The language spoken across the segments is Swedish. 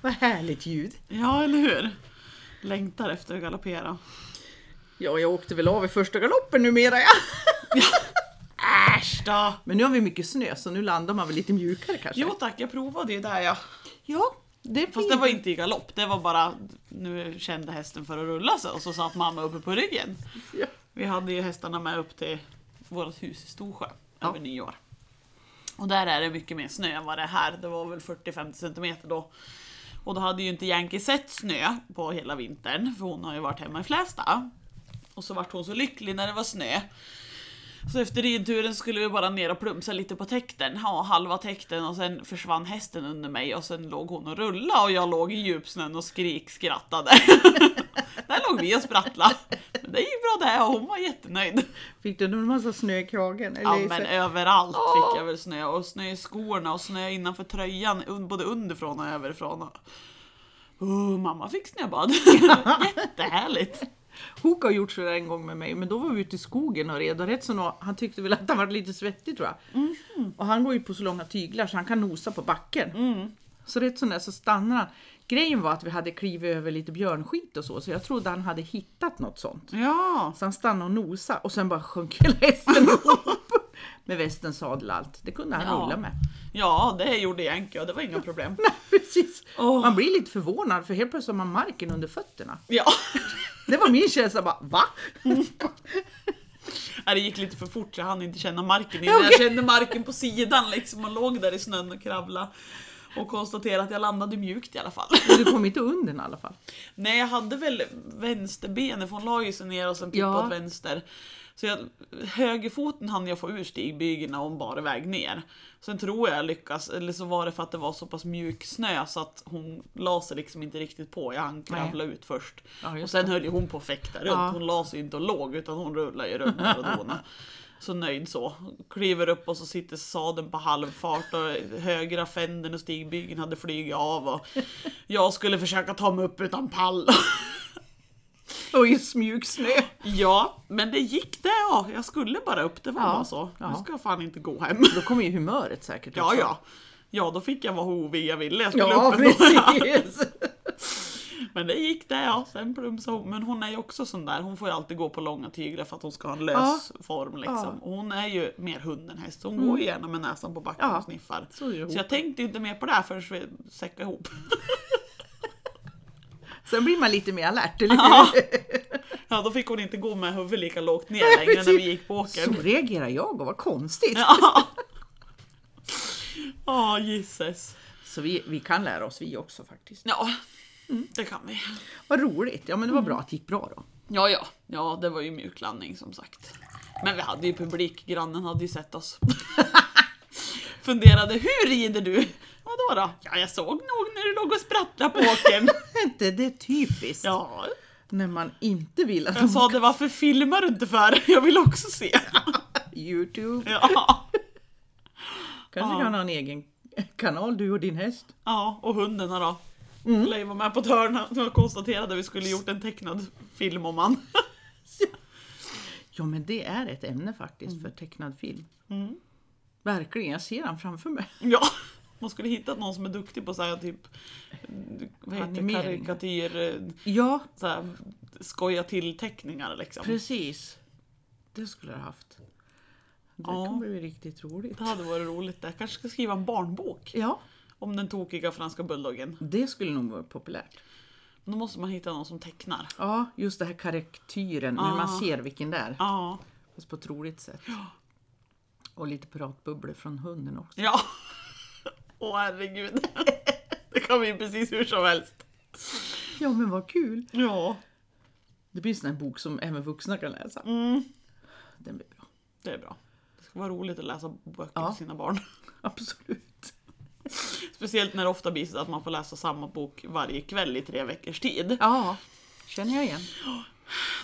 Vad härligt ljud. ja, eller hur? Längtar efter att galoppera. Ja, jag åkte väl av i första galoppen numera ja. Äsch då! Men nu har vi mycket snö så nu landar man väl lite mjukare kanske. Jo tack, jag provade ju där ja. Ja, det Fast det var inte i galopp, det var bara nu kände hästen för att rulla sig och så satt mamma uppe på ryggen. Ja. Vi hade ju hästarna med upp till vårt hus i Storsjö Ja. över nyår. Och där är det mycket mer snö än vad det är här. Det var väl 40-50 cm då. Och då hade ju inte Yankee sett snö på hela vintern, för hon har ju varit hemma i Flästa. Och så vart hon så lycklig när det var snö. Så efter ridturen skulle vi bara ner och plumsa lite på täkten, ha halva täkten och sen försvann hästen under mig och sen låg hon och rullade och jag låg i djupsnön och skrik skrattade. Där låg vi och sprattlade. Det gick bra det hon var jättenöjd. Fick du en massa snö i kragen? Ja Eller i men överallt Åh. fick jag väl snö och snö i skorna och snö innanför tröjan både underifrån och överifrån. Oh, mamma fick snöbad. Jättehärligt. Hook har gjort sådär en gång med mig, men då var vi ute i skogen och red och rätt så han tyckte väl att han var lite svettig tror jag. Mhm. Och han går ju på så långa tyglar så han kan nosa på backen. Mm. Så rätt som det så stannar han. Grejen var att vi hade klivit över lite björnskit och så, så jag trodde han hade hittat något sånt. Ja. Så han stannade och nosade och sen bara sjönk hela hästen ihop. Med västen, sadel allt. Det kunde han Ja. rulla med. ja, det gjorde Yankee och det var inga problem. Precis. Åh. Man blir lite förvånad för helt plötsligt har man marken under fötterna. Ja. Det var min känsla bara, va? Nej, Det gick lite för fort så jag hann inte känna marken innan jag kände marken på sidan liksom och låg där i snön och kravla. Och konstaterade att jag landade mjukt i alla fall. Men du kom inte under i alla fall. Nej, jag hade väl vänsterbenet för hon la ju sig ner och sen pippade Ja. åt vänster. Så jag, högerfoten hann jag få ur stigbygeln och hon bar iväg ner. Sen tror jag lyckas, eller så var det för att det var så pass mjuk snö så att hon la sig liksom inte riktigt på. Jag hann kravla ut först. Ja, och sen det. höll ju hon på att fäkta runt. Ja. Hon la sig inte och låg utan hon rullade ju runt och donade. Så nöjd så. Kliver upp och så sitter sadeln på halvfart och högra fänden och stigbygeln hade flugit av och jag skulle försöka ta mig upp utan pall. Och i mjuk snö. Ja, men det gick det ja. Jag skulle bara upp, det var Ja, bara så. Nu ja. ska jag fan inte gå hem. Då kommer ju humöret säkert Ja, också. ja. Ja, då fick jag vara hovig jag ville. Jag skulle Ja, upp ändå. precis. Men det gick det ja. Sen plumsade hon. Men hon är ju också sån där. Hon får ju alltid gå på långa tyglar för att hon ska ha en lös form liksom. Ja. Mm. Hon är ju mer hund än häst. Hon går ju gärna med näsan på backen Ja, och sniffar. så. Så jag tänkte ju inte mer på det här förrän vi säckade ihop. Sen blir man lite mer alert, eller Ja. Ja, då fick hon inte gå med huvudet lika lågt ner längre när vi gick på åkern. Så reagerar jag och vad konstigt. Ja. Ja, gisses. Så vi, vi kan lära oss vi också faktiskt. Ja, det kan vi. Vad roligt. Ja men det var bra att det gick bra då. Ja, ja. Ja, det var ju mjuklandning som sagt. Men vi hade ju publik, grannen hade ju sett oss. Funderade, hur rider du? Vadå då? Ja, jag såg nog när du låg och sprattlade på åkern. Inte det är typiskt. Ja, När man inte vill att jag sa det, varför filmar du inte för? Jag vill också se. Youtube. Ja, Kanske Ja. kan ha en egen kanal du och din häst. ja och hundarna då? Lär ju vara med på ett hörn. Jag konstaterade att vi skulle gjort en tecknad film om han. Ja men det är ett ämne faktiskt för tecknad film. Verkligen, jag ser han framför mig. Ja, man skulle hittat någon som är duktig på så här typ vad heter det, Animering. karikatyr, eh, Ja, så här, skoja till teckningar liksom. precis. Det skulle jag ha haft. Det Ja. kan bli riktigt roligt. Det hade varit roligt. Jag kanske ska skriva en barnbok Ja, om den tokiga franska bulldoggen. det skulle nog vara populärt. Då måste man hitta någon som tecknar. Ja, just det här karaktären, men Ja. man ser vilken det är. Ja, Fast på ett roligt sätt. Och lite pratbubblor från hunden också. ja. Åh herregud. Det kan bli precis hur som helst. Ja men vad kul! Ja, Det blir en sån här bok som även vuxna kan läsa. mm, Den blir bra. det är bra. Det ska vara roligt att läsa böcker Ja. för sina barn. Absolut. Speciellt när det ofta blir så att man får läsa samma bok varje kväll i tre veckors tid. Ja, känner jag igen.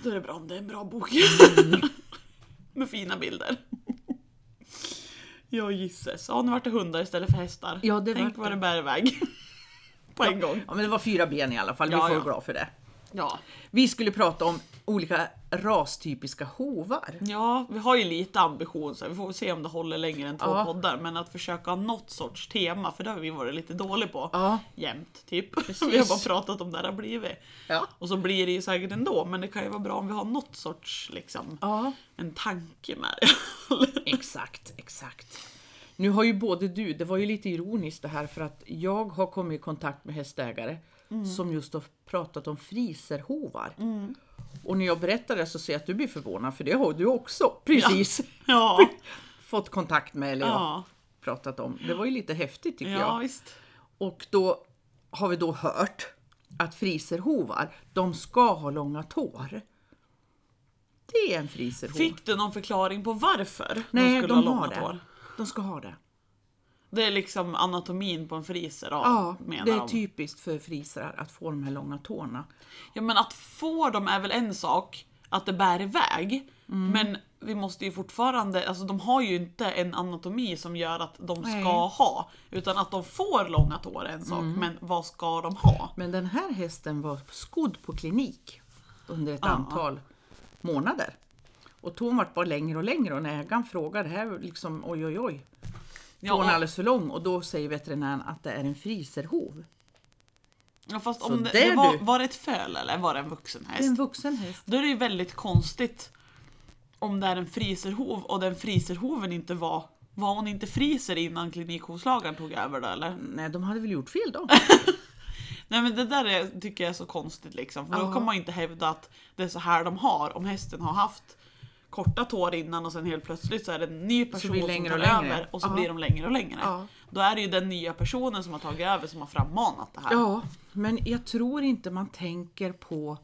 Då är det bra om det är en bra bok. Med fina bilder. Ja gisses. Ja nu vart det hundar istället för hästar. Ja, det Tänk vad det. bär iväg. På en gång. Ja men det var fyra ben i alla fall, vi Ja, får ja. vara glada för det. Ja. Vi skulle prata om olika rastypiska hovar. ja, vi har ju lite ambition så vi får se om det håller längre än två Ja. poddar. Men att försöka ha något sorts tema, för det har vi varit lite dåliga på. Ja. Jämt, typ. Vi har bara pratat om det har blivit. Ja. Och så blir det ju säkert ändå, men det kan ju vara bra om vi har något sorts, liksom, Ja, en tanke med det. exakt, exakt. Nu har ju både du, det var ju lite ironiskt det här för att jag har kommit i kontakt med hästägare som just har pratat om friserhovar. Och när jag berättar det så ser jag att du blir förvånad för det har du också precis ja. fått kontakt med eller ja. Ja. pratat om. Det var ju lite häftigt tycker ja, jag. visst. Och då har vi då hört att friserhovar, de ska ha långa tår. Det är en friserhov. Fick du någon förklaring på varför Nej, de skulle de ha har långa det. tår? De ska ha det. Det är liksom anatomin på en friser, ja, Ja, menar det är de. typiskt för frisar att få de här långa tårna. Ja men att få dem är väl en sak, att det bär iväg. Mm. Men vi måste ju fortfarande, alltså de har ju inte en anatomi som gör att de ska Nej. ha. Utan att de får långa tår är en sak, Mm. men vad ska de ha? Men den här hästen var skodd på klinik under ett Ja. antal månader. Och tån vart bara längre och längre och när ägaren frågade, det här är liksom oj oj oj, Ja, tån är och, alldeles för lång och då säger veterinären att det är en friserhov. ja, fast om det, det var, var det ett föl eller var det en vuxen Det är häst? en vuxen häst. Då är det ju väldigt konstigt om det är en friserhov och den friserhoven inte var var hon inte friser innan klinikhovslagaren tog över då eller? Nej, de hade väl gjort fel då. Nej men det där är, tycker jag är så konstigt liksom. För då Ja. kan man inte hävda att det är så här de har. Om hästen har haft korta tår innan och sen helt plötsligt så är det en ny person som längre tar och över och så Ja. blir de längre och längre. Ja. Då är det ju den nya personen som har tagit över som har frammanat det här. Ja, men jag tror inte man tänker på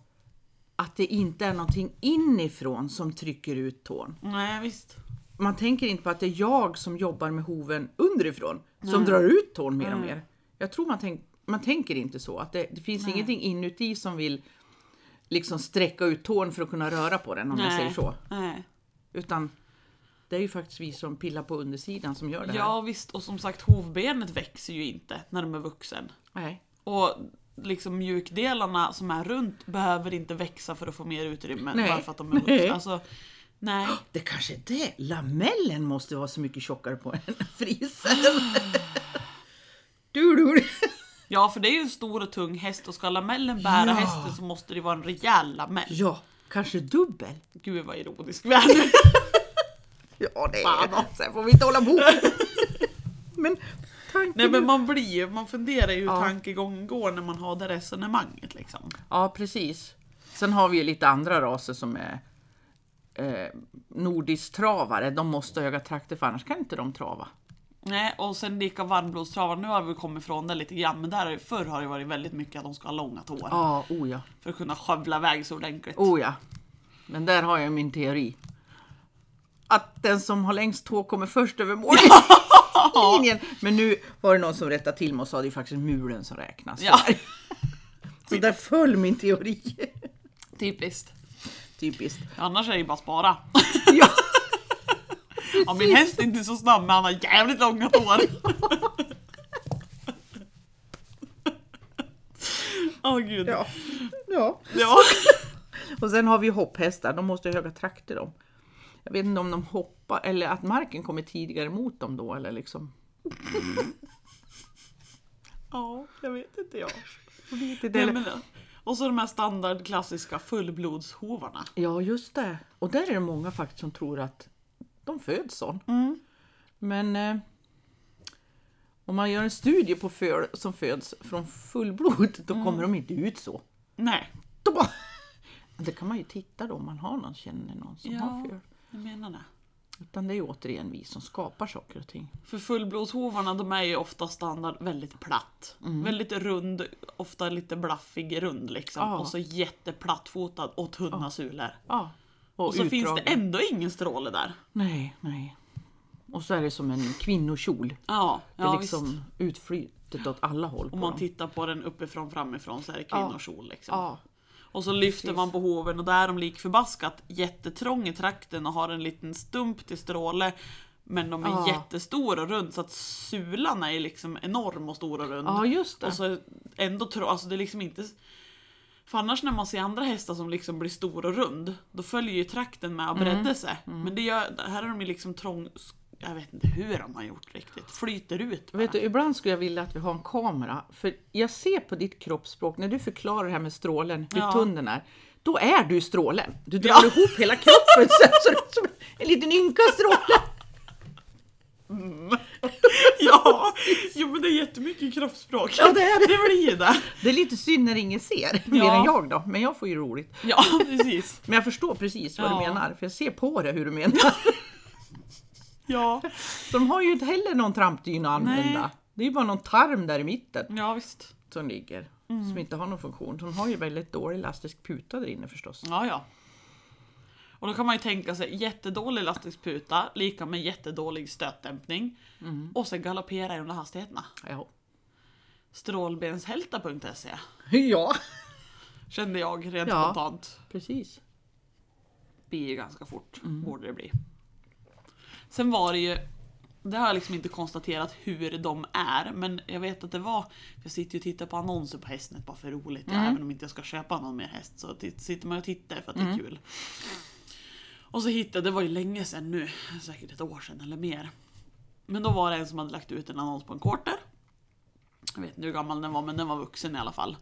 att det inte är någonting inifrån som trycker ut tån. Nej visst. Man tänker inte på att det är jag som jobbar med hoven underifrån som drar ut tån mer och Nej. mer. Jag tror man, tänk, man tänker inte så, att det, det finns ingenting inuti som vill liksom sträcka ut tån för att kunna röra på den om jag säger så. Nej. Utan det är ju faktiskt vi som pillar på undersidan som gör det här. Ja visst och som sagt hovbenet växer ju inte när de är vuxen. Nej. Och liksom mjukdelarna som är runt behöver inte växa för att få mer utrymme Nej. bara för att de är Nej. vuxna. Alltså, nej. Det kanske är det. Lamellen måste vara så mycket tjockare på en friser. du, du. Ja, för det är ju en stor och tung häst och ska lamellen bära Ja. hästen så måste det vara en rejäl lamell. Ja, kanske dubbel. Gud vad ironisk vi är nu. Ja, det Fan. är Sen får vi inte hålla på. men tanken... Nej men man blir ju, man funderar ju hur Ja. tankegången går när man har det resonemanget liksom. Ja, precis. Sen har vi ju lite andra raser som är eh, nordistravare. De måste ha höga trakter för annars kan inte de trava. Nej, och sen lika varmblodstravar, nu har vi kommit ifrån det lite grann, men där förr har det varit väldigt mycket att de ska ha långa tår. Ja, oh ja. För att kunna skövla iväg så ordentligt. Oh ja. Men där har jag min teori. Att den som har längst tå kommer först över mållinjen. Men nu var det någon som rättade till mig och sa att det är faktiskt mulen som räknas. Ja. Så där föll min teori. Typiskt. Typiskt. Annars är det ju bara spara. Ja. Ja, min häst är inte så snabb men han har jävligt långa tår. Åh gud. Ja. ja. Ja. Och sen har vi hopphästar, de måste ha höga trakter de. Jag vet inte om de hoppar eller att marken kommer tidigare mot dem då eller liksom. ja, jag vet inte jag. Vet inte, Nej, och så de här standard klassiska fullblodshovarna. Ja just det. Och där är det många faktiskt som tror att de föds sån. Mm. Men eh, om man gör en studie på föl som föds från fullblod då kommer de inte ut så. Nej, De bara... Det kan man ju titta då om man har någon, känner någon som Ja. har föl. jag menar det. Utan det är ju återigen vi som skapar saker och ting. För fullblodshovarna de är ju ofta standard väldigt platt. Väldigt rund, ofta lite blaffig rund liksom. Ja. Och så jätteplattfotad och tunna sulor. Ja. Och, Och så finns det ändå ingen stråle där. Nej, nej. Och så är det som en kvinnokjol. Ja, Det ja är liksom utflytet åt alla håll. Om man dem. tittar på den uppifrån framifrån så är det kvinnokjol liksom. Ja, Och så lyfter precis. man på hoven och där är de lik förbaskat jättetrång i trakten och har en liten stump till stråle. Men de är Ja. jättestora och rund så att sulan är liksom enorm och stor och rund. ja just det. Och så ändå tro, alltså det är liksom inte För annars när man ser andra hästar som liksom blir stor och rund, då följer ju trakten med och bredde sig. Men det gör, här har de ju liksom trång... Jag vet inte hur de har gjort riktigt. Flyter ut bara. Vet du, ibland skulle jag vilja att vi har en kamera, för jag ser på ditt kroppsspråk när du förklarar det här med strålen, hur Ja. tunn den är. Då är du strålen. Du drar Ja. ihop hela kroppen så, så är som en liten ynka stråle. Ja, jo men det är jättemycket kroppsspråk. Ja, det är det. Det blir ju det. Det är lite synd när ingen ser, mer Ja. än jag då. Men jag får ju roligt. Ja, precis. Men jag förstår precis vad du Ja. menar, för jag ser på det hur du menar. Ja, De har ju inte heller någon trampdyn att använda. Nej. Det är ju bara någon tarm där i mitten ja visst. som ligger, Mm. som inte har någon funktion. De har ju väldigt dålig elastisk puta där inne förstås. Ja, ja. Och då kan man ju tänka sig jättedålig elastisk puta, lika med jättedålig stötdämpning. Och sen galoppera i de där hastigheterna. Ja. Strålbenshälta.se ja, kände jag rent Ja. spontant. precis. blir ju ganska fort, borde det bli. Sen var det ju, det har jag liksom inte konstaterat hur de är, men jag vet att det var, jag sitter ju och tittar på annonser på Hästnet bara för roligt, ja, även om inte jag ska köpa någon mer häst så sitter man och tittar för att det är kul. Och så hittade, det var ju länge sedan nu, säkert ett år sedan eller mer. Men då var det en som hade lagt ut en annons på en quarter. Jag vet inte hur gammal den var, men den var vuxen i alla fall.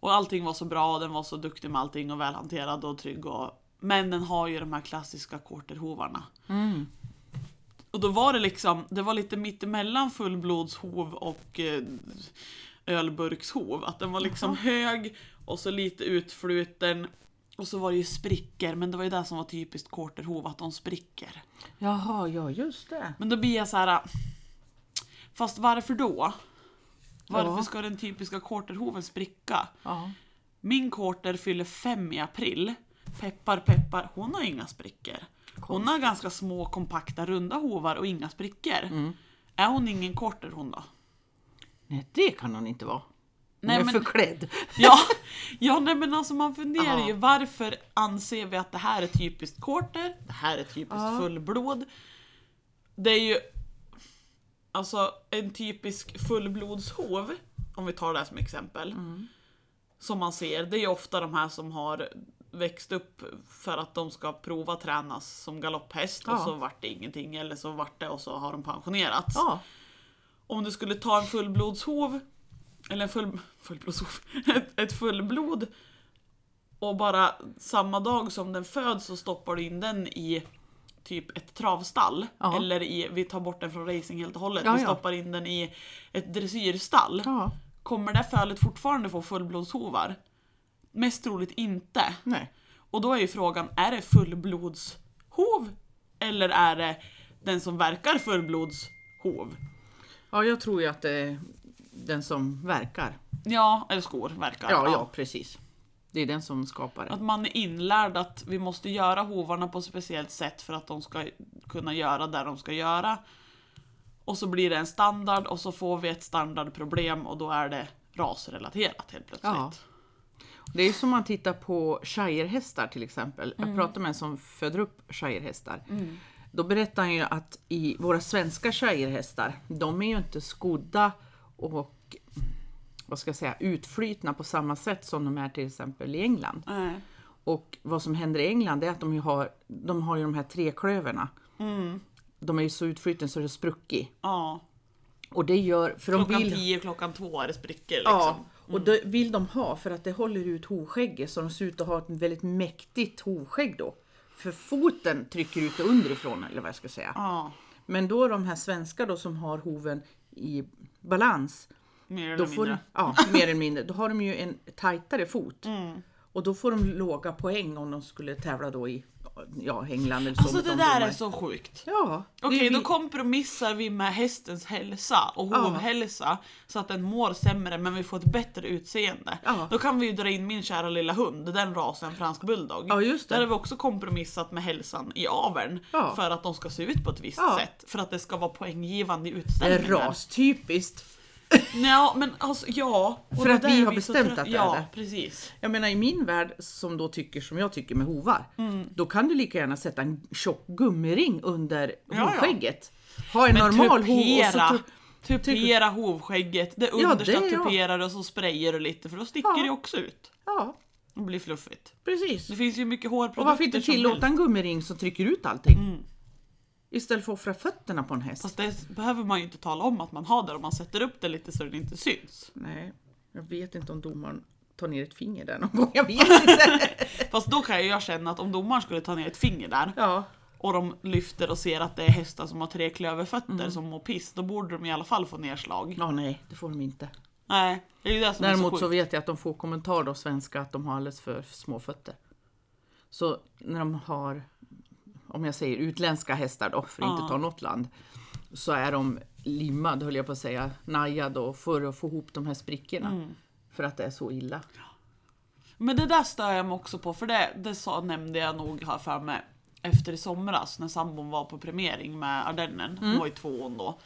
Och allting var så bra, den var så duktig med allting och välhanterad och trygg. Och... Men den har ju de här klassiska quarterhovarna. Och då var det liksom, det var lite mittemellan fullblodshov och eh, ölburkshov. Att den var liksom hög och så lite utfluten. Och så var det ju sprickor, men det var ju det som var typiskt quarterhov, att de spricker. Jaha, ja just det. Men då blir jag så här. Fast varför då? Varför Ja. ska den typiska quarterhoven spricka? Ja. Min quarter fyller fem i april. Peppar peppar, hon har inga sprickor. Hon har ganska små kompakta runda hovar och inga sprickor. Mm. Är hon ingen quarter hon då? Nej, det kan hon inte vara. Nej, men- förklädd. Ja, ja nej, men alltså man funderar Ja. ju varför anser vi att det här är typiskt quarter, det här är typiskt Ja. fullblod. Det är ju alltså en typisk fullblodshov, om vi tar det här som exempel. Mm. Som man ser, det är ju ofta de här som har växt upp för att de ska prova tränas som galopphäst och Ja. så vart det ingenting eller så vart det och så har de pensionerats Ja, om du skulle ta en fullblodshov, eller en full, fullblodshov, ett, ett fullblod och bara samma dag som den föds så stoppar du in den i typ ett travstall. Ja. Eller i, vi tar bort den från racing helt och hållet, Ja, vi stoppar in den i ett dressyrstall. ja. Kommer det fölet fortfarande få fullblodshovar? Mest troligt inte. Nej. Och då är ju frågan, är det fullblodshov? Eller är det den som verkar fullblodshov? Ja, jag tror ju att det den som verkar. Ja, eller skor verkar. Ja, ja, precis. Det är den som skapar det. Att man är inlärd att vi måste göra hovarna på ett speciellt sätt för att de ska kunna göra det de ska göra. Och så blir det en standard och så får vi ett standardproblem och då är det rasrelaterat helt plötsligt. Ja. Det är som man tittar på shirehästar till exempel. Jag pratade med en som föder upp shirehästar. Då berättar han ju att i våra svenska shirehästar, de är ju inte skodda och vad ska jag säga, utflytna på samma sätt som de är till exempel i England. Nej. Och vad som händer i England är att de ju har, de har ju de här tre klöverna. De är ju så utflytna så det är spruckit. Ja. Och det gör, för de Klockan vill... 10, klockan 2 är det sprickor liksom. Ja, och det vill de ha för att det håller ut hovskägget så de ser ut att ha ett väldigt mäktigt hovskägg då. För foten trycker ut det underifrån eller vad jag ska säga. Ja, Men då de här svenska då som har hoven i balans, mer eller då får, mindre. ja, mer eller mindre, då har de ju en tajtare fot. Mm. Och då får de låga poäng om de skulle tävla då i ja, England eller så. Alltså det de där är så sjukt. Ja, Okej, då vi- kompromissar vi med hästens hälsa och Ja. hovhälsa så att den mår sämre men vi får ett bättre utseende. Ja. Då kan vi ju dra in min kära lilla hund, den rasen fransk bulldog. Ja, just det. Där har vi också kompromissat med hälsan i aveln Ja. för att de ska se ut på ett visst Ja. sätt. För att det ska vara poänggivande i det är utställningen. rastypiskt. Ja, men alltså ja. och För det att vi är har bestämt att det är Ja, det. precis. Jag menar i min värld som då tycker som jag tycker med hovar. Mm. Då kan du lika gärna sätta en tjock gummiring under ja. hovskägget. Ha en Men normal hov och så tupera, tu- tupera hovskägget, det Ja, understa det, ja. tuperar och så sprayar du lite för då sticker det också ut. Ja, Det blir fluffigt. Precis. Det finns ju mycket hårprodukter Och varför inte tillåta en gummiring som trycker ut allting? Istället för att offra fötterna på en häst. Fast det behöver man ju inte tala om att man har det om man sätter upp det lite så det inte syns. Nej, jag vet inte om domaren tar ner ett finger där någon gång. Jag vet inte. Fast då kan jag känna att om domaren skulle ta ner ett finger där ja, och de lyfter och ser att det är hästar som har tre klöverfötter Mm. som mår piss, då borde de i alla fall få nedslag. ja, nej, det får de inte. Nej, det är ju det som är Däremot så så sjukt. vet jag att de får kommentar då, svenska, att de har alldeles för små fötter. Så när de har, om jag säger utländska hästar då, för att inte ta något land, så är de limmade, höll jag på att säga, najade och för att få ihop de här sprickorna. Mm. För att det är så illa. Men det där stör jag mig också på, för det, det sa, nämnde jag nog här för mig efter i somras när sambon var på premiering med Ardennen, hon var ju två hon då.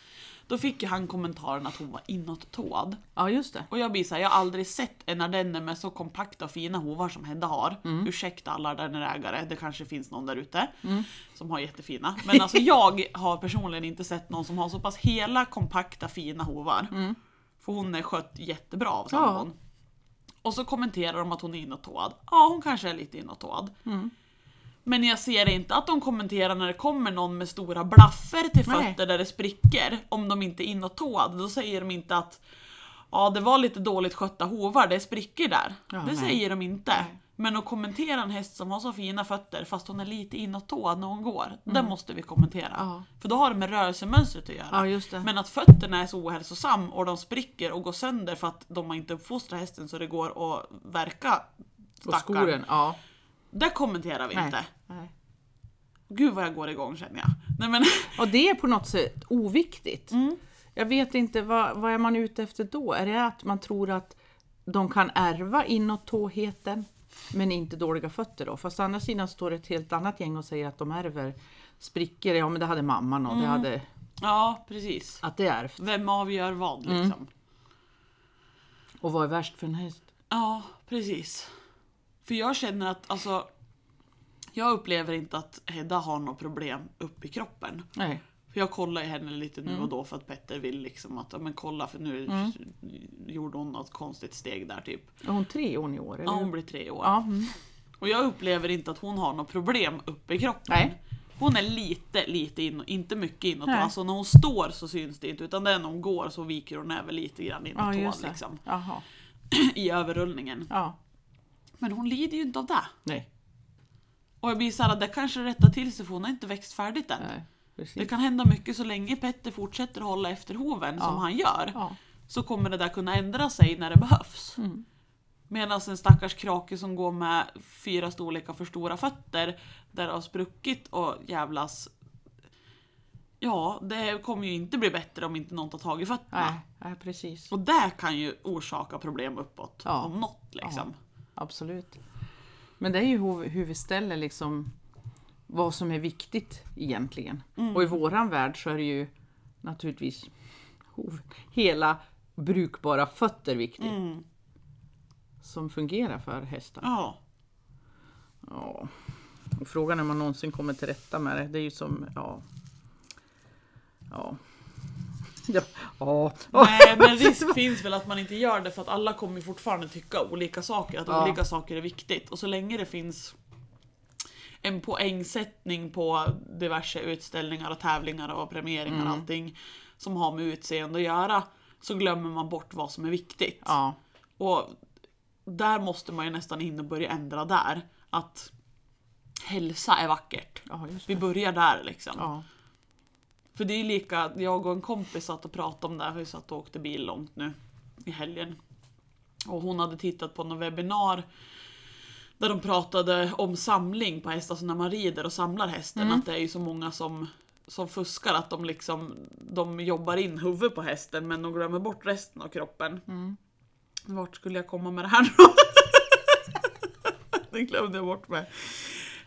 Då fick ju han kommentaren att hon var inåttåad. Ja, just det. Och jag blir såhär, jag har aldrig sett en ardenner med så kompakta och fina hovar som Hedda har. Ursäkta alla ardennerägare, det kanske finns någon där ute som har jättefina. Men alltså jag har personligen inte sett någon som har så pass hela, kompakta, fina hovar. För hon är skött jättebra av sambon. Och så kommenterar de att hon är inåttåad. Ja, hon kanske är lite inåttåad. Men jag ser inte att de kommenterar när det kommer någon med stora blaffer till Nej. fötter där det spricker, om de inte är inåttåade. Då säger de inte att ja, det var lite dåligt skötta hovar, det är sprickor där. Ja, det nej. säger de inte. Nej. Men att kommentera en häst som har så fina fötter fast hon är lite inåttåad när hon går, det Mm. måste vi kommentera. Ja. För då har det med rörelsemönstret att göra. Ja, det. Men att fötterna är så ohälsosam och de spricker och går sönder för att de har inte uppfostrat hästen så det går att verka Och stackarn. skoren, ja. Det kommenterar vi Nej. inte. Nej. Gud vad jag går igång känner jag. Nej men, Och det är på något sätt oviktigt. Mm. Jag vet inte, vad, vad är man ute efter då? Är det att man tror att de kan ärva inåttåheten men inte dåliga fötter då? Fast å andra sidan står det ett helt annat gäng och säger att de ärver sprickor. Ja men det hade mamman och det Mm. hade, ja precis. att det är ärvt. Vem avgör vad Mm. liksom? Och vad är värst för en häst? Ja, precis. För jag känner att alltså jag upplever inte att Hedda har något problem upp i kroppen. Nej. För jag kollar ju henne lite Mm. nu och då för att Petter vill liksom att, ja men kolla för nu gjorde hon något konstigt steg där typ. Är hon tre år i år? Eller? Ja, hon blir tre år. ja. Mm. Och jag upplever inte att hon har något problem uppe i kroppen. Nej. Hon är lite, lite in, inte mycket inåt. Nej. Alltså när hon står så syns det inte utan det är när hon går så viker hon över lite grann Ja, inåt just tån liksom. I överrullningen. Ja. Men hon lider ju inte av det. Nej. Och jag blir såhär, det kanske rättar till sig för hon har inte växt färdigt än. Nej. Precis. Det kan hända mycket så länge Petter fortsätter hålla efter hoven som han gör. Ja. Så kommer det där kunna ändra sig när det behövs. Mm. Medan en stackars krake som går med fyra storlekar för stora fötter där det har spruckit och jävlas. Ja, det kommer ju inte bli bättre om inte någon tar tag i fötterna. Nej. Nej, precis. Och det kan ju orsaka problem uppåt. Ja. Om något liksom. Absolut. Men det är ju hur, hur vi ställer liksom vad som är viktigt egentligen. Och i våran värld så är det ju naturligtvis hela brukbara fötter viktigt. Mm. Som fungerar för hästar. Ja. Ja. Och frågan är om man någonsin kommer till rätta med det. Det är ju som, ja. Ja. Ja. ja. Nej men risk finns väl att man inte gör det för att alla kommer fortfarande tycka olika saker, att Ja. olika saker är viktigt. Och så länge det finns en poängsättning på diverse utställningar och tävlingar och premieringar och allting som har med utseende att göra så glömmer man bort vad som är viktigt. Ja. Och där måste man ju nästan in och börja ändra där. Att hälsa är vackert. Ja, Vi börjar där liksom. Ja. För det är lika, jag och en kompis satt och pratade om det här, vi satt och åkte bil långt nu i helgen. Och hon hade tittat på någon webbinar där de pratade om samling på hästar, alltså när man rider och samlar hästen, att det är ju så många som, som fuskar, att de liksom de jobbar in huvudet på hästen men de glömmer bort resten av kroppen. Vart skulle jag komma med det här då? det glömde jag bort med.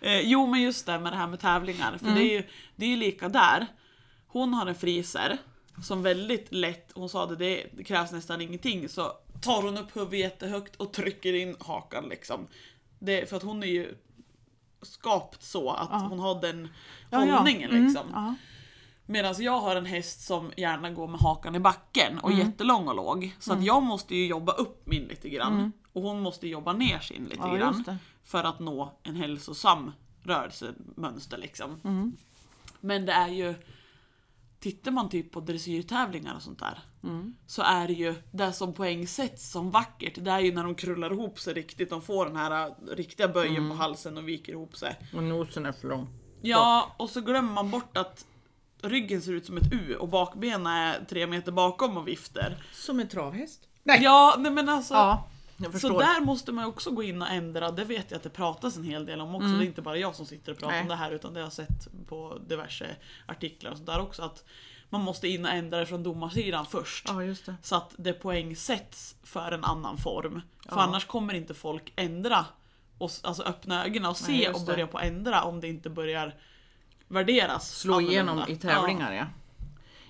Eh, jo men just det med det här med tävlingar, för det är ju det är lika där. Hon har en friser som väldigt lätt, hon sa det, det, det krävs nästan ingenting, så tar hon upp huvudet jättehögt och trycker in hakan liksom. Det, för att hon är ju skapt så att Ja. hon har den Ja, ja. hållningen Mm, liksom. ja. Medan jag har en häst som gärna går med hakan i backen och Mm. jättelång och låg. Så att jag måste ju jobba upp min lite grann. Och hon måste jobba ner sin lite Ja, grann för att nå en hälsosam rörelsemönster liksom. Mm. Men det är ju Tittar man typ på dressyrtävlingar och sånt där Mm. så är det ju det som poängsätts som vackert. Det är ju när de krullar ihop sig riktigt. De får den här äh, riktiga böjen Mm. på halsen och viker ihop sig. Och nosen är för lång. Ja, och så glömmer man bort att ryggen ser ut som ett U och bakbenen är tre meter bakom och vifter. Som en travhäst. Ja, nej men alltså. Ja, Så där måste man också gå in och ändra, det vet jag att det pratas en hel del om också. Det är inte bara jag som sitter och pratar Nej. om det här utan det har jag sett på diverse artiklar och sådär också. Att man måste in och ändra det från domarsidan först. Ja. Så att det poäng sätts för en annan form. För Ja. annars kommer inte folk ändra, och, alltså öppna ögonen och se Nej, och börja på ändra om det inte börjar värderas Slå igenom i tävlingar, ja.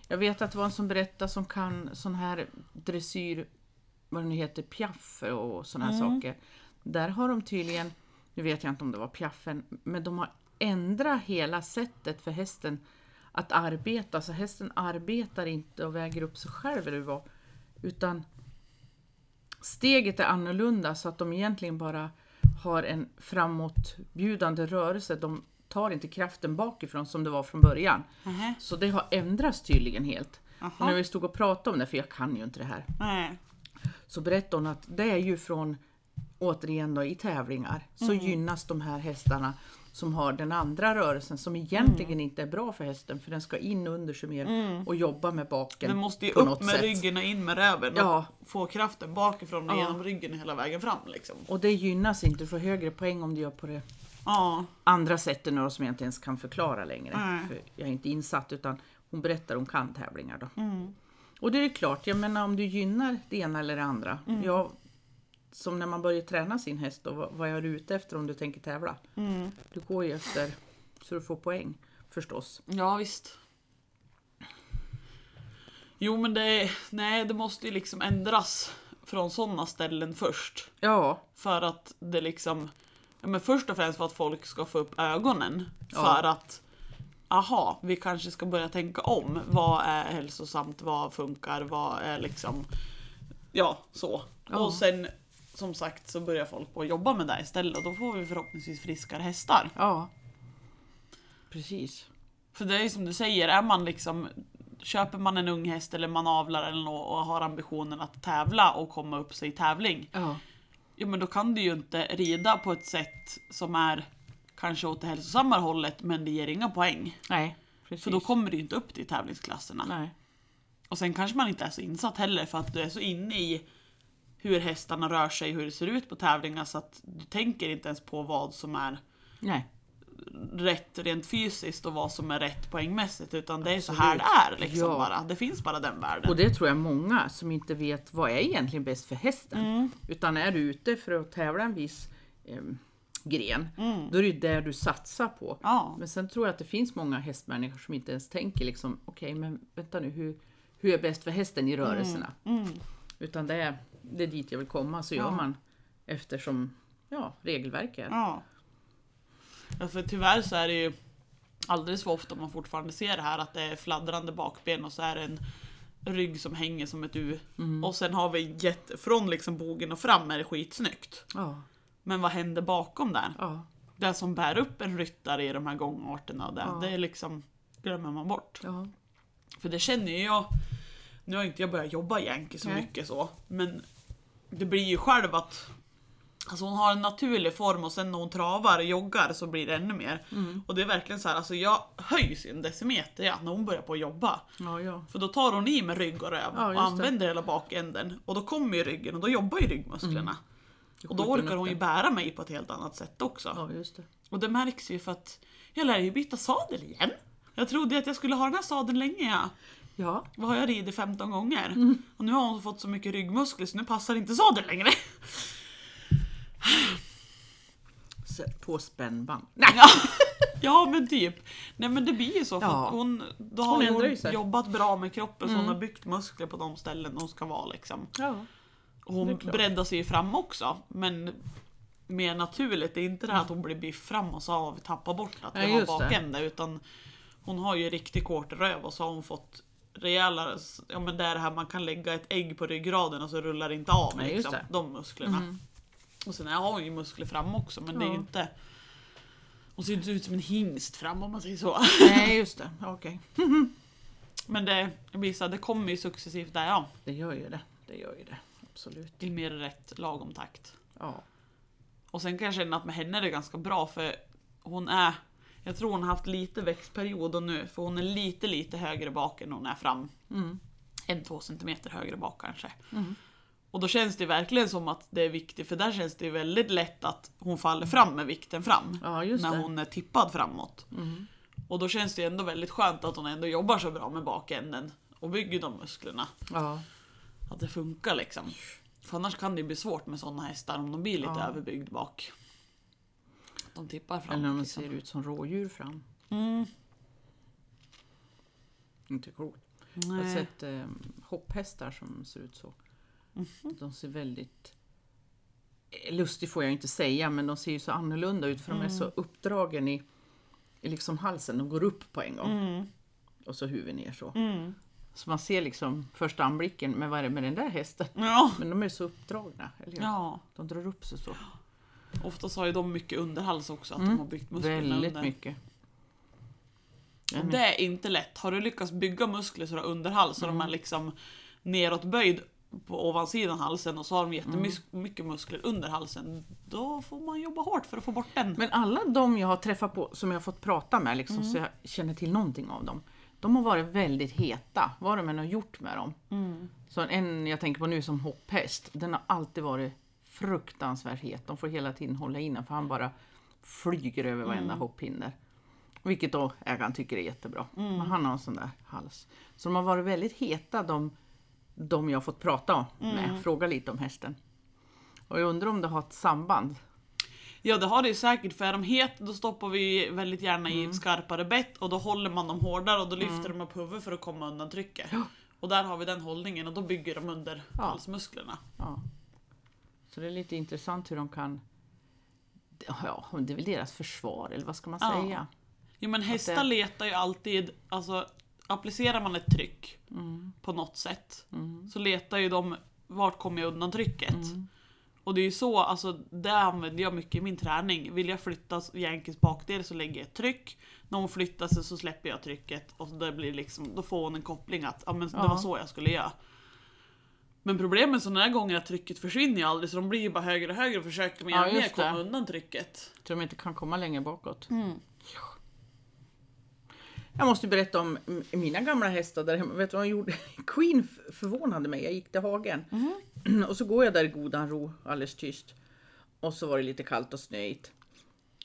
Jag vet att det var en som berättade som kan sån här dressyr, vad det nu heter, piaff och här Mm. saker. Där har de tydligen, nu vet jag inte om det var piaffen, men de har ändrat hela sättet för hästen att arbeta. Så hästen arbetar inte och väger upp sig själv eller vad, utan steget är annorlunda så att de egentligen bara har en framåtbjudande rörelse. De tar inte kraften bakifrån som det var från början. Nähä. Så det har ändrats tydligen helt. Och när vi stod och pratade om det, för jag kan ju inte det här, Nej. Så berättade hon att det är ju från, återigen då, i tävlingar, så Mm. gynnas de här hästarna som har den andra rörelsen som egentligen Mm. inte är bra för hästen för den ska in under sig mer och jobba med baken Den måste ju upp med sätt. ryggen och in med röven Ja. och få kraften bakifrån och Ja. genom ryggen hela vägen fram liksom. Och det gynnas inte, du får högre poäng om du gör på det Ja. andra sättet nu som jag inte ens kan förklara längre. Nej. För jag är inte insatt utan hon berättar om kan tävlingar då. Mm. Och det är klart, jag menar om du gynnar det ena eller det andra. Mm. Jag, som när man börjar träna sin häst då, vad, vad är du ute efter om du tänker tävla? Mm. Du går ju efter så du får poäng förstås. Ja visst. Jo men det, nej, det måste ju liksom ändras från sådana ställen först. Ja, För att det liksom, ja, men först och främst för att folk ska få upp ögonen. Ja. För att, aha, vi kanske ska börja tänka om. Vad är hälsosamt, vad funkar, vad är liksom, ja så. Ja. Och sen som sagt så börjar folk på att jobba med det istället och då får vi förhoppningsvis friskare hästar. ja. Precis. För det är ju som du säger, är man liksom Köper man en ung häst eller man avlar eller något och har ambitionen att tävla och komma upp sig i tävling. Ja, Ja men då kan du ju inte rida på ett sätt som är kanske åt det hälsosammare hållet men det ger inga poäng. nej, precis. För då kommer du inte upp till tävlingsklasserna. Nej, Och sen kanske man inte är så insatt heller för att du är så inne i hur hästarna rör sig, hur det ser ut på tävlingar så att du tänker inte ens på vad som är nej. rätt rent fysiskt och vad som är rätt poängmässigt utan det är så här det är liksom Ja. bara. Det finns bara den världen. Och det tror jag många som inte vet vad är egentligen bäst för hästen. Mm. Utan är du ute för att tävla en viss em, gren, Mm. då är det ju det du satsar på. Ja. Men sen tror jag att det finns många hästmänniskor som inte ens tänker liksom, okej men vänta nu, hur, hur är bäst för hästen i rörelserna? Mm. Utan det är, det är dit jag vill komma, så Ja. gör man eftersom ja, regelverk är. Ja. ja. För tyvärr så är det ju alldeles för ofta man fortfarande ser det här att det är fladdrande bakben och så är det en rygg som hänger som ett U. Mm. Och sen har vi jätte, från liksom bogen och fram är det skitsnyggt. Ja, Men vad händer bakom där? ja, Det som bär upp en ryttare i de här gångarterna, det, Ja. det är liksom glömmer man bort. ja. För det känner ju jag, nu har inte jag börjat jobba Yankee så Nej. mycket så, men det blir ju själv att Alltså hon har en naturlig form och sen när hon travar och joggar så blir det ännu mer. Mm. Och det är verkligen så här, alltså jag höjs en decimeter ja, när hon börjar på att jobba. ja, ja. För då tar hon i med rygg och röv och just det. använder hela bakänden. Och då kommer ju ryggen och då jobbar ju ryggmusklerna. Och då hon orkar hon ju bära mig på ett helt annat sätt också. Ja, just det. Och det märks ju för att jag lär ju byta sadel igen. Jag trodde att jag skulle ha den här sadeln länge ja. Ja, Vad har jag ridit 15 gånger? Mm. Och nu har hon fått så mycket ryggmuskler så nu passar inte sadeln längre. sätt på spännband. Ja, ja men typ. Nej men det blir ju så för Ja. att hon, då Hon har hon. Mm. jobbat bra med kroppen så hon har byggt muskler på de ställen hon ska vara liksom. Ja, Och hon breddar sig ju fram också men mer naturligt, det är inte det här att hon blir biff fram och så har vi tappat bort att vi Nej, har bakända utan hon har ju riktigt kort röv och så har hon fått rejäla, ja men det är det här man kan lägga ett ägg på ryggraden och så rullar det inte av just liksom. Mm. de musklerna. Och sen har hon ju muskler fram också men det är ju Ja. inte... Hon ser inte ut som en hingst fram om man säger så. Nej, just det. Okej. Men det, jag blir så här, det kommer ju successivt där ja. Det gör ju det. Det gör ju det. Absolut. I mer rätt lagom takt. Ja. Och sen kan jag känna att med henne är det ganska bra för hon är... Jag tror hon har haft lite växtperiod och nu för hon är lite lite högre bak än hon är fram. Mm. En två centimeter högre bak kanske. Mm. Och då känns det verkligen som att det är viktigt för där känns det väldigt lätt att hon faller fram med vikten fram. Ja, just när det. hon är tippad framåt. Mm. Och då känns det ändå väldigt skönt att hon ändå jobbar så bra med bakänden och bygger de musklerna. Ja. Att det funkar liksom. För annars kan det ju bli svårt med sådana hästar om de blir lite Ja. överbyggd bak. De tippar fram. Eller om de liksom. ser ut som rådjur fram. Mm. Inte coolt. Jag har sett eh, hopphästar som ser ut så. Mhm. De ser väldigt... eh, Lustig får jag inte säga, men de ser ju så annorlunda ut för de är så Mm. uppdragen i, i liksom halsen. De går upp på en gång Mm. och så huvudet ner så. Mm. Så man ser liksom första anblicken, men vad är det med den där hästen? Ja. Men de är så uppdragna. Eller ja. De drar upp sig så. Oftast har ju de mycket underhals också, att Mm. de har byggt musklerna Väldigt under. mycket. Och det är inte lätt. Har du lyckats bygga muskler så du har underhals så de Mm. är liksom neråtböjd på ovansidan halsen och så har de Mm. jättemycket muskler under halsen. Då får man jobba hårt för att få bort den. Men alla de jag har träffat på, som jag har fått prata med, liksom, Mm. så jag känner till någonting av dem. De har varit väldigt heta, vad de än har gjort med dem. Mm. Så en jag tänker på nu som hopphäst, den har alltid varit fruktansvärt het. De får hela tiden hålla in den för han bara flyger över varenda Mm. hopphinder. Vilket då ägaren tycker är jättebra. Mm. Men han har en sån där hals. Så de har varit väldigt heta de, de jag har fått prata med, Mm. fråga lite om hästen. Och jag undrar om det har ett samband. Ja det har det ju säkert för är de het då stoppar vi väldigt gärna i Mm. ett skarpare bett och då håller man dem hårdare och då lyfter de upp huvudet för att komma undan trycket. Och där har vi den hållningen och då bygger de under Ja. halsmusklerna. Ja. Så det är lite intressant hur de kan... Ja, det är väl deras försvar, eller vad ska man Ja. säga? Jo men hästar det- letar ju alltid, alltså applicerar man ett tryck Mm. på något sätt Mm. så letar ju de vart kommer jag undan trycket. Mm. Och det är ju så, alltså det använder jag mycket i min träning. Vill jag flytta Jänkes bakdel så lägger jag ett tryck. När hon flyttar sig så släpper jag trycket och det blir liksom, då får hon en koppling att ja, men det var så jag skulle göra. Men problemet sådana här gånger är att trycket försvinner ju aldrig så de blir ju bara högre och högre och försöker mer Ja, komma undan trycket. Så de inte kan komma längre bakåt. Mm. Jag måste berätta om mina gamla hästar där hemma. Vet du vad jag gjorde? Queen förvånade mig. Jag gick till hagen. Och så går jag där i godan ro, alldeles tyst. Och så var det lite kallt och snöigt.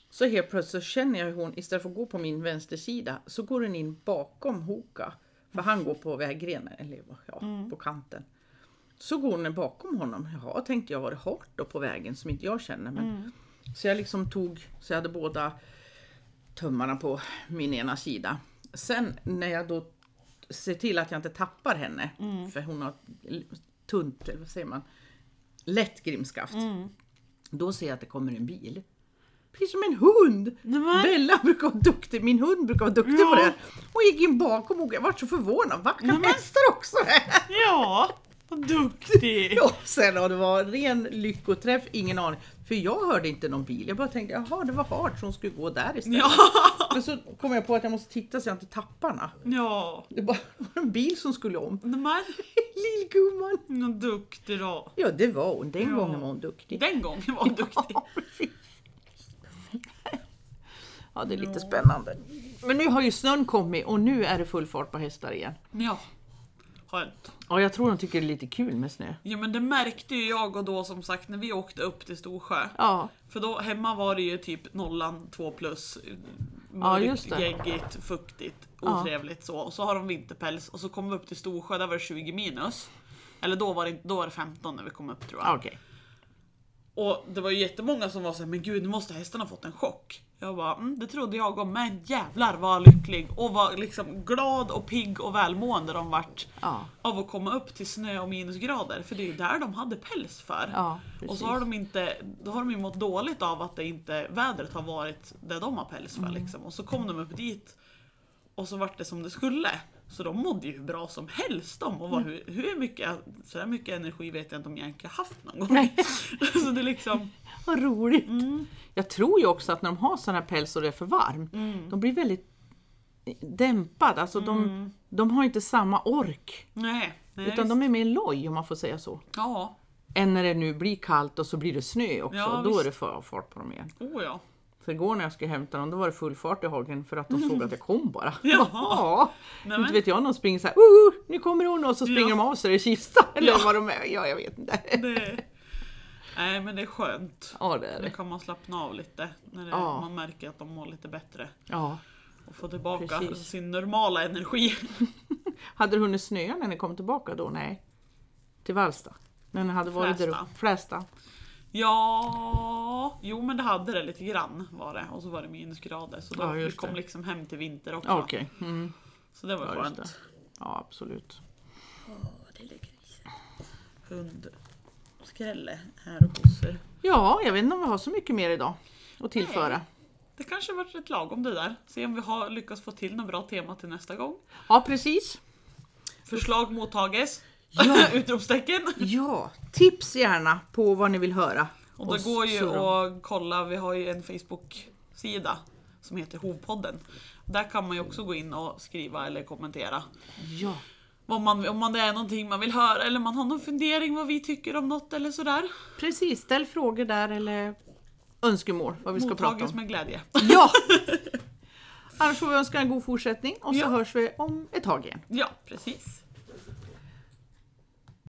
Så helt plötsligt så känner jag hur hon, istället för att gå på min vänstersida, så går den in bakom Hoka. För han går på vägrenen, eller ja, på kanten. Så går hon bakom honom. Jaha, tänkte jag, var det hårt då på vägen som inte jag känner? Men, Så jag liksom tog, så jag hade båda tummarna på min ena sida. Sen när jag då ser till att jag inte tappar henne, för hon har tunt, eller vad säger man, lätt grimskaft. Då ser jag att det kommer en bil. Precis som en hund! Men- Bella brukar vara duktig, min hund brukar vara duktig Ja. på det. Hon gick in bakom och jag var så förvånad. Nej, men- hästar också! Ja, vad duktig! Ja, sen och det var ren lyckoträff, ingen aning. För jag hörde inte någon bil. Jag bara tänkte, jaha det var Hart som skulle gå där istället. Ja, Men så kom jag på att jag måste titta så jag inte tappar henne. ja. Det bara var en bil som skulle om. Men, Lillgumman! vad duktig då. Ja det var hon, den Ja. gången var hon duktig. Den gången var hon duktig. Ja. Ja det är lite spännande. Men nu har ju snön kommit och nu är det full fart på hästar igen. Ja, skönt. Och jag tror de tycker det är lite kul med snö. Ja men det märkte ju jag och då som sagt när vi åkte upp till Storsjö. Ja, För då hemma var det ju typ nollan, två plus. Ja, just det. geggigt, fuktigt, Ja. otrevligt så. Och så har de vinterpäls och så kom vi upp till Storsjö, där var det 20 minus. Eller då var det, inte- då var det 15 när vi kom upp tror jag. okej. Och det var ju jättemånga som var såhär, men gud nu måste hästarna ha fått en chock. Jag bara, mm, det trodde jag om, men jävlar vad lycklig och var liksom glad och pigg och välmående de vart Ja, av att komma upp till snö och minusgrader. För det är ju där de hade päls för. ja och så har de inte, då har de ju mått dåligt av att det inte, vädret har varit det de har päls för. Mm. Liksom. Och så kom de upp dit Och så vart det som det skulle. Så de mådde ju hur bra som helst de. Och var hur, hur mycket, så där mycket energi vet jag inte om jag egentligen haft någon gång. Nej. så det är liksom, Vad roligt! Mm. Jag tror ju också att när de har sån här päls och det är för varmt, Mm. de blir väldigt dämpade. Alltså de, de har inte samma ork. nej. nej Utan visst. de är mer loj om man får säga så. Ja, Än när det nu blir kallt och så blir det snö också. Ja, då är visst. det för fart på dem igen. oh ja. Så igår när jag skulle hämta dem, då var det full fart i hagen för att de såg att jag kom bara. Ja, inte vet jag, de springer så här, "Woho, nu kommer hon och så springer Ja. de av så är det kista. Eller Ja. vad de är, ja jag vet inte. Det, nej men det är skönt. Ja det är det. kan man slappna av lite när det, Ja. man märker att de mår lite bättre. Ja. Och få tillbaka Precis. sin normala energi. Hade det hunnit snöa när ni kom tillbaka då? Nej. Till Vallsta? När ni hade varit där Flästa. uppe? Flästa. Ja, jo men det hade det lite grann var det. Och så var det minusgrader. Så då, Ja, vi kom det. liksom hem till vinter också. Okej. Mm. Så det var Ja, skönt. Ja absolut. det ligger i. Hund. Skrälle här och kossor. Ja, jag vet inte om vi har så mycket mer idag att tillföra. Det kanske varit rätt lagom det där. Se om vi har lyckats få till något bra tema till nästa gång. Ja precis. Förslag mottages. Ja. Utropstecken. Ja, tips gärna på vad ni vill höra. Och det går ju om. att kolla, vi har ju en Facebook-sida som heter Hovpodden. Där kan man ju också gå in och skriva eller kommentera. Ja, Vad man, om man det är någonting man vill höra eller man har någon fundering vad vi tycker om något eller sådär. precis. Ställ frågor där eller önskemål vad vi ska prata Mottages om. med glädje. Ja! Annars får vi önska en god fortsättning och så Ja. hörs vi om ett tag igen. Ja, precis.